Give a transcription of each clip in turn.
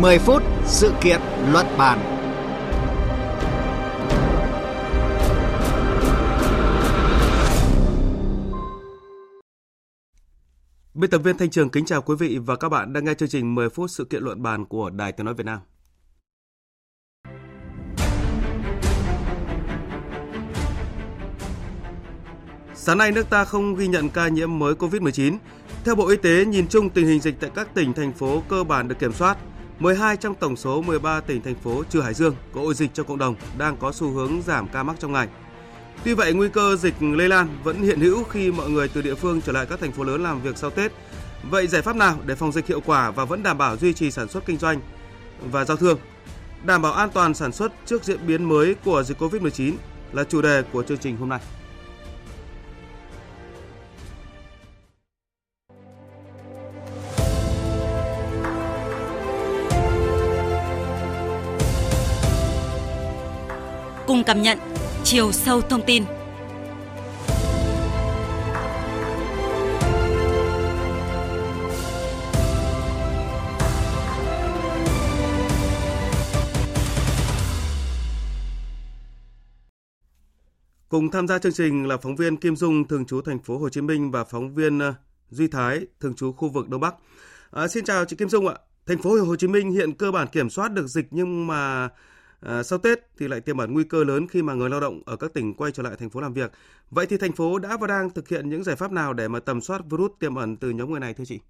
10 phút sự kiện luận bàn. Biên tập viên Thanh Trường kính chào quý vị và các bạn đang nghe chương trình 10 phút sự kiện luận bàn của Đài Tiếng nói Việt Nam. Sáng nay nước ta không ghi nhận ca nhiễm mới COVID-19. Theo Bộ Y tế, nhìn chung tình hình dịch tại các tỉnh, thành phố cơ bản được kiểm soát. 12 trong tổng số 13 tỉnh, thành phố trừ Hải Dương có ổ dịch trong cộng đồng đang có xu hướng giảm ca mắc trong ngày. Tuy vậy, nguy cơ dịch lây lan vẫn hiện hữu khi mọi người từ địa phương trở lại các thành phố lớn làm việc sau Tết. Vậy giải pháp nào để phòng dịch hiệu quả và vẫn đảm bảo duy trì sản xuất kinh doanh và giao thương? Đảm bảo an toàn sản xuất trước diễn biến mới của dịch COVID-19 là chủ đề của chương trình hôm nay. Cùng cảm nhận chiều sâu thông tin. Cùng tham gia chương trình là phóng viên Kim Dung thường trú thành phố Hồ Chí Minh và phóng viên ờ, Duy Thái thường trú khu vực Đông Bắc. À, xin chào chị Kim Dung ạ. Thành phố Hồ Chí Minh hiện cơ bản kiểm soát được dịch nhưng mà À, sau Tết thì lại tiềm ẩn nguy cơ lớn khi mà người lao động ở các tỉnh quay trở lại thành phố làm việc. Vậy thì thành phố đã và đang thực hiện những giải pháp nào để mà tầm soát virus tiềm ẩn từ nhóm người này thưa chị?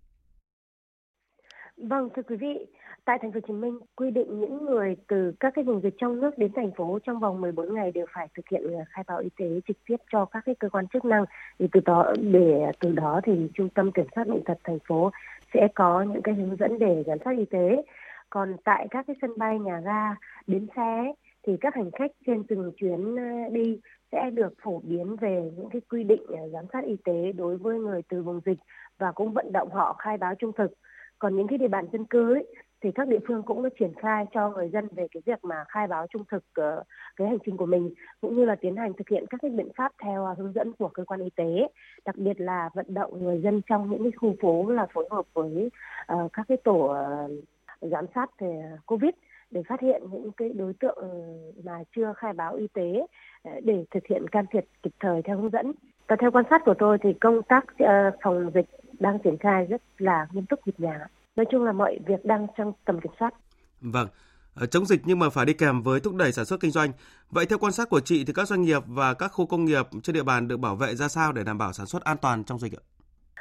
Vâng thưa quý vị, tại thành phố Hồ Chí Minh quy định những người từ các cái vùng dịch trong nước đến thành phố trong vòng 14 ngày đều phải thực hiện ờ, khai báo y tế trực tiếp cho các cái cơ quan chức năng thì từ đó để từ đó thì trung tâm kiểm soát bệnh tật thành phố sẽ có những cái hướng dẫn để giám sát y tế còn tại các cái sân bay nhà ga bến xe thì các hành khách trên từng chuyến ờ, đi sẽ được phổ biến về những cái quy định ờ, giám sát y tế đối với người từ vùng dịch và cũng vận động họ khai báo trung thực. Còn những cái địa bàn dân cư ấy, thì các địa phương cũng đã triển khai cho người dân về cái việc mà khai báo trung thực uh, cái hành trình của mình cũng như là tiến hành thực hiện các cái biện pháp theo à, hướng dẫn của cơ quan y tế đặc biệt là vận động người dân trong những cái khu phố là phối hợp với uh, các cái tổ giám sát về covid để phát hiện những cái đối tượng mà chưa khai báo y tế ờ, để thực hiện can thiệp kịp thời theo hướng dẫn. Và theo quan sát của tôi thì công tác ờ, phòng dịch đang triển khai rất là nghiêm túc nhịp nhàng. Nói chung là mọi việc đang trong tầm kiểm soát. Vâng, ờ, chống dịch nhưng mà phải đi kèm với thúc đẩy sản xuất kinh doanh. Vậy theo quan sát của chị thì các doanh nghiệp và các khu công nghiệp trên địa bàn được bảo vệ ra sao để đảm bảo sản xuất an toàn trong dịch ạ?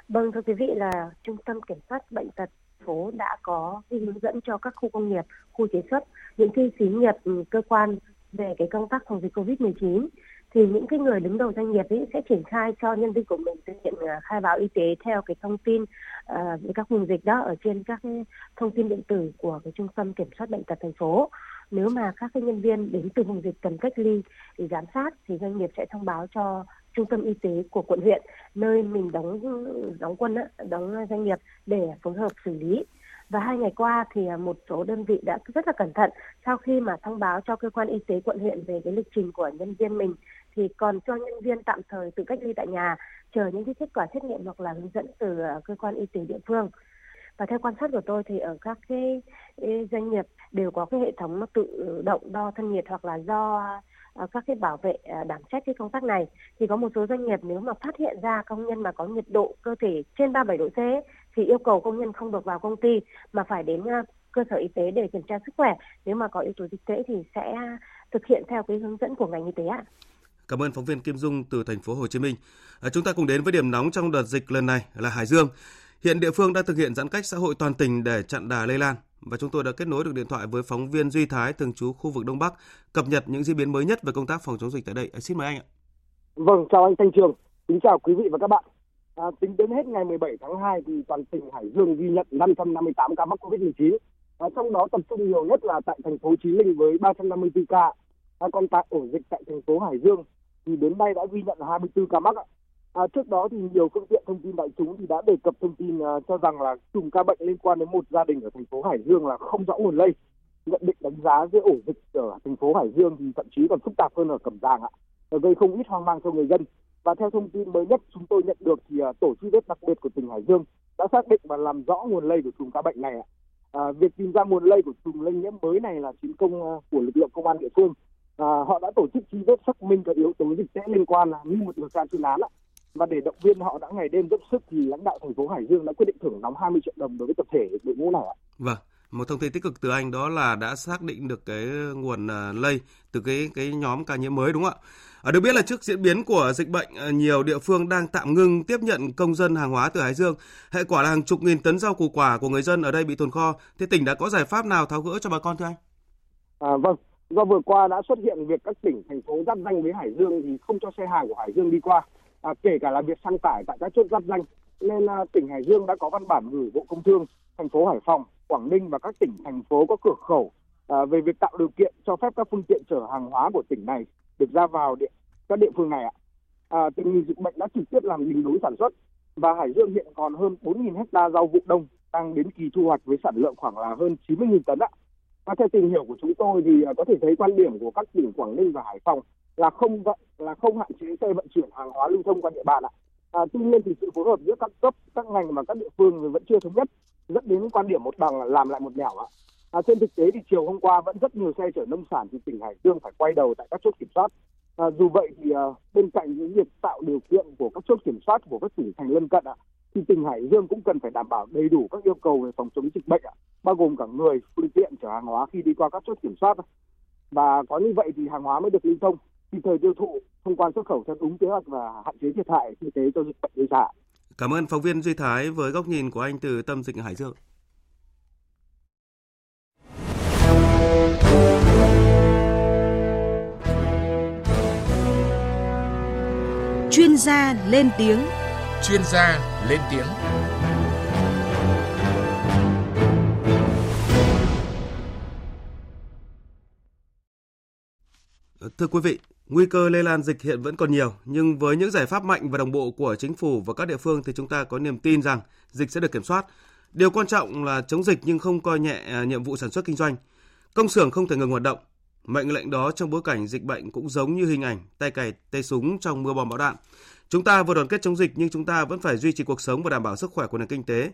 Vâng, thưa quý vị là Trung tâm Kiểm soát Bệnh tật phố đã có cái hướng dẫn cho các khu công nghiệp, khu chế xuất, những cái xí nghiệp, ừ, cơ quan về cái công tác phòng dịch Covid-19 thì những cái người đứng đầu doanh nghiệp ấy sẽ triển khai cho nhân viên của mình thực hiện ờ, khai báo y tế theo cái thông tin uh, các vùng dịch đó ở trên các cái thông tin điện tử của cái trung tâm kiểm soát bệnh tật thành phố. Nếu mà các cái nhân viên đến từ vùng dịch cần cách ly để giám sát thì doanh nghiệp sẽ thông báo cho trung tâm y tế của quận huyện, nơi mình đóng đóng quân đóng doanh nghiệp để phối hợp xử lý. Và hai ngày qua thì à, một số đơn vị đã rất là cẩn thận. Sau khi mà thông báo cho cơ quan y tế quận huyện về cái lịch trình của nhân viên mình, thì còn cho nhân viên tạm thời tự cách ly tại nhà, chờ những cái kết quả xét nghiệm hoặc là hướng dẫn từ à, cơ quan y tế địa phương. Và theo quan sát của tôi thì ở các cái doanh nghiệp đều có cái hệ thống tự động đo thân nhiệt hoặc là do Ờ, các cái bảo vệ ờ, đảm trách cái công tác này thì có một số doanh nghiệp nếu mà phát hiện ra công nhân mà có nhiệt độ cơ thể trên 37 độ C thì yêu cầu công nhân không được vào công ty mà phải đến ờ, cơ sở y tế để kiểm tra sức khỏe nếu mà có yếu tố dịch tễ thì sẽ thực hiện theo cái hướng dẫn của ngành y tế ạ. Cảm ơn phóng viên Kim Dung từ thành phố Hồ Chí Minh. À, chúng ta cùng đến với điểm nóng trong đợt dịch lần này là Hải Dương. Hiện địa phương đang thực hiện giãn cách xã hội toàn tỉnh để chặn đà lây lan và chúng tôi đã kết nối được điện thoại với phóng viên Duy Thái thường trú khu vực Đông Bắc cập nhật những diễn biến mới nhất về công tác phòng chống dịch tại đây. À, xin mời anh ạ. Vâng, chào anh Thanh Trường. Kính chào quý vị và các bạn. À, tính đến hết ngày 17 tháng 2 thì toàn tỉnh Hải Dương ghi nhận 558 ca mắc Covid-19. À, trong đó tập trung nhiều nhất là tại thành phố Chí Linh với 354 ca. À, còn tại ổ dịch tại thành phố Hải Dương thì đến nay đã ghi nhận 24 ca mắc. À, trước đó thì nhiều phương tiện thông tin đại chúng thì đã đề cập thông tin uh, cho rằng là chùm ca bệnh liên quan đến một gia đình ở thành phố Hải Dương là không rõ nguồn lây. Nhận định đánh giá giữa ổ dịch ở thành phố Hải Dương thì thậm chí còn phức tạp hơn ở Cẩm Giàng ạ, gây không ít hoang mang cho người dân. Và theo thông tin mới nhất chúng tôi nhận được thì uh, tổ truy vết đặc biệt của tỉnh Hải Dương đã xác định và làm rõ nguồn lây của chùm ca bệnh này ạ. À, việc tìm ra nguồn lây của chùm lây nhiễm mới này là chiến công à, của lực lượng công an địa phương. À, họ đã tổ chức truy vết xác minh các yếu tố dịch tễ liên quan như một điều tra chuyên án ạ và để động viên họ đã ngày đêm dốc sức thì lãnh đạo thành phố Hải Dương đã quyết định thưởng nóng 20 triệu đồng đối với tập thể đội ngũ này ạ. Vâng, một thông tin tích cực từ anh đó là đã xác định được cái nguồn à, lây từ cái cái nhóm ca nhiễm mới đúng không ạ? À, được biết là trước diễn biến của dịch bệnh, à, nhiều địa phương đang tạm ngưng tiếp nhận công dân hàng hóa từ Hải Dương. Hệ quả là hàng chục nghìn tấn rau củ quả của người dân ở đây bị tồn kho. Thế tỉnh đã có giải pháp nào tháo gỡ cho bà con thưa anh? À, vâng, do vừa qua đã xuất hiện việc các tỉnh thành phố giáp danh với Hải Dương thì không cho xe hàng của Hải Dương đi qua, à, kể cả là việc xăng tải tại các chốt giáp danh. Nên à, tỉnh Hải Dương đã có văn bản gửi Bộ Công Thương, thành phố Hải Phòng, Quảng Ninh và các tỉnh thành phố có cửa khẩu à, về việc tạo điều kiện cho phép các phương tiện chở hàng hóa của tỉnh này được ra vào địa, các địa phương này ạ. À, tình hình dịch bệnh đã trực tiếp làm đình đối sản xuất và Hải Dương hiện còn hơn 4.000 hecta rau vụ đông đang đến kỳ thu hoạch với sản lượng khoảng là hơn 90.000 tấn ạ. Và theo tìm hiểu của chúng tôi thì à, có thể thấy quan điểm của các tỉnh Quảng Ninh và Hải Phòng là không là không hạn chế xe vận chuyển hàng hóa lưu thông qua địa bàn ạ. À, tuy nhiên thì sự phối hợp giữa các cấp, các ngành và các địa phương vẫn chưa thống nhất, dẫn đến quan điểm một đằng làm lại một nẻo ạ. À, trên thực tế thì chiều hôm qua vẫn rất nhiều xe chở nông sản từ tỉnh Hải Dương phải quay đầu tại các chốt kiểm soát. À, dù vậy thì à, bên cạnh những việc tạo điều kiện của các chốt kiểm soát của các tỉnh thành lân cận ạ, thì tỉnh Hải Dương cũng cần phải đảm bảo đầy đủ các yêu cầu về phòng chống dịch bệnh ạ, bao gồm cả người, phương tiện chở hàng hóa khi đi qua các chốt kiểm soát. Và có như vậy thì hàng hóa mới được lưu thông, kịp thời tiêu thụ, thông quan xuất khẩu theo đúng kế hoạch và hạn chế thiệt hại kinh tế cho dịch bệnh gây ra. Cảm ơn phóng viên Duy Thái với góc nhìn của anh từ tâm dịch Hải Dương. Chuyên gia lên tiếng. Chuyên gia lên tiếng. Thưa quý vị, nguy cơ lây lan dịch hiện vẫn còn nhiều, nhưng với những giải pháp mạnh và đồng bộ của chính phủ và các địa phương thì chúng ta có niềm tin rằng dịch sẽ được kiểm soát. Điều quan trọng là chống dịch nhưng không coi nhẹ à, nhiệm vụ sản xuất kinh doanh. Công xưởng không thể ngừng hoạt động. Mệnh lệnh đó trong bối cảnh dịch bệnh cũng giống như hình ảnh tay cày tay súng trong mưa bom bão đạn. Chúng ta vừa đoàn kết chống dịch nhưng chúng ta vẫn phải duy trì cuộc sống và đảm bảo sức khỏe của nền kinh tế.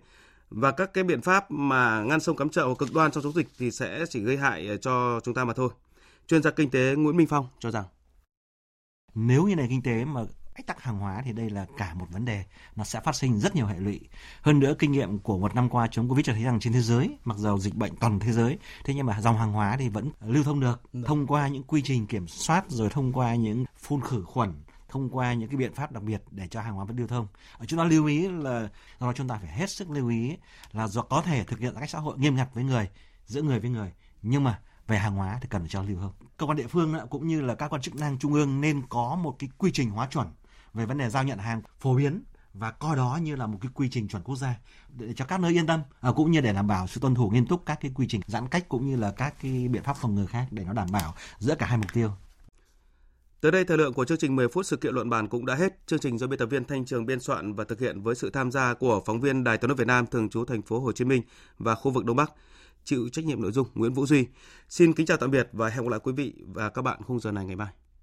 Và các cái biện pháp mà ngăn sông cắm chợ hoặc cực đoan trong chống dịch thì sẽ chỉ gây hại à, cho chúng ta mà thôi. Chuyên gia kinh tế Nguyễn Minh Phong cho rằng nếu như nền kinh tế mà ách tắc hàng hóa thì đây là cả một vấn đề nó sẽ phát sinh rất nhiều hệ lụy. Hơn nữa kinh nghiệm của một năm qua chống covid cho thấy rằng trên thế giới mặc dầu dịch bệnh toàn thế giới thế nhưng mà dòng hàng hóa thì vẫn lưu thông được. Thông qua những quy trình kiểm soát rồi thông qua những phun khử khuẩn thông qua những cái biện pháp đặc biệt để cho hàng hóa vẫn lưu thông. Ở chúng ta lưu ý là do chúng ta phải hết sức lưu ý là do có thể thực hiện cách xã hội nghiêm ngặt với người giữa người với người. Nhưng mà về hàng hóa thì cần phải cho lưu không? Cơ quan địa phương cũng như là các quan chức năng trung ương nên có một cái quy trình hóa chuẩn về vấn đề giao nhận hàng phổ biến và coi đó như là một cái quy trình chuẩn quốc gia để cho các nơi yên tâm à, cũng như để đảm bảo sự tuân thủ nghiêm túc các cái quy trình giãn cách cũng như là các cái biện pháp phòng ngừa khác để nó đảm bảo giữa cả hai mục tiêu. Tới đây thời lượng của chương trình 10 phút sự kiện luận bàn cũng đã hết. Chương trình do biên tập viên Thanh Trường biên soạn và thực hiện với sự tham gia của phóng viên Đài Tiếng nói Việt Nam thường trú thành phố Hồ Chí Minh và khu vực Đông Bắc. Chịu trách nhiệm nội dung Nguyễn Vũ Duy. Xin kính chào tạm biệt và hẹn gặp lại quý vị và các bạn khung giờ này ngày mai.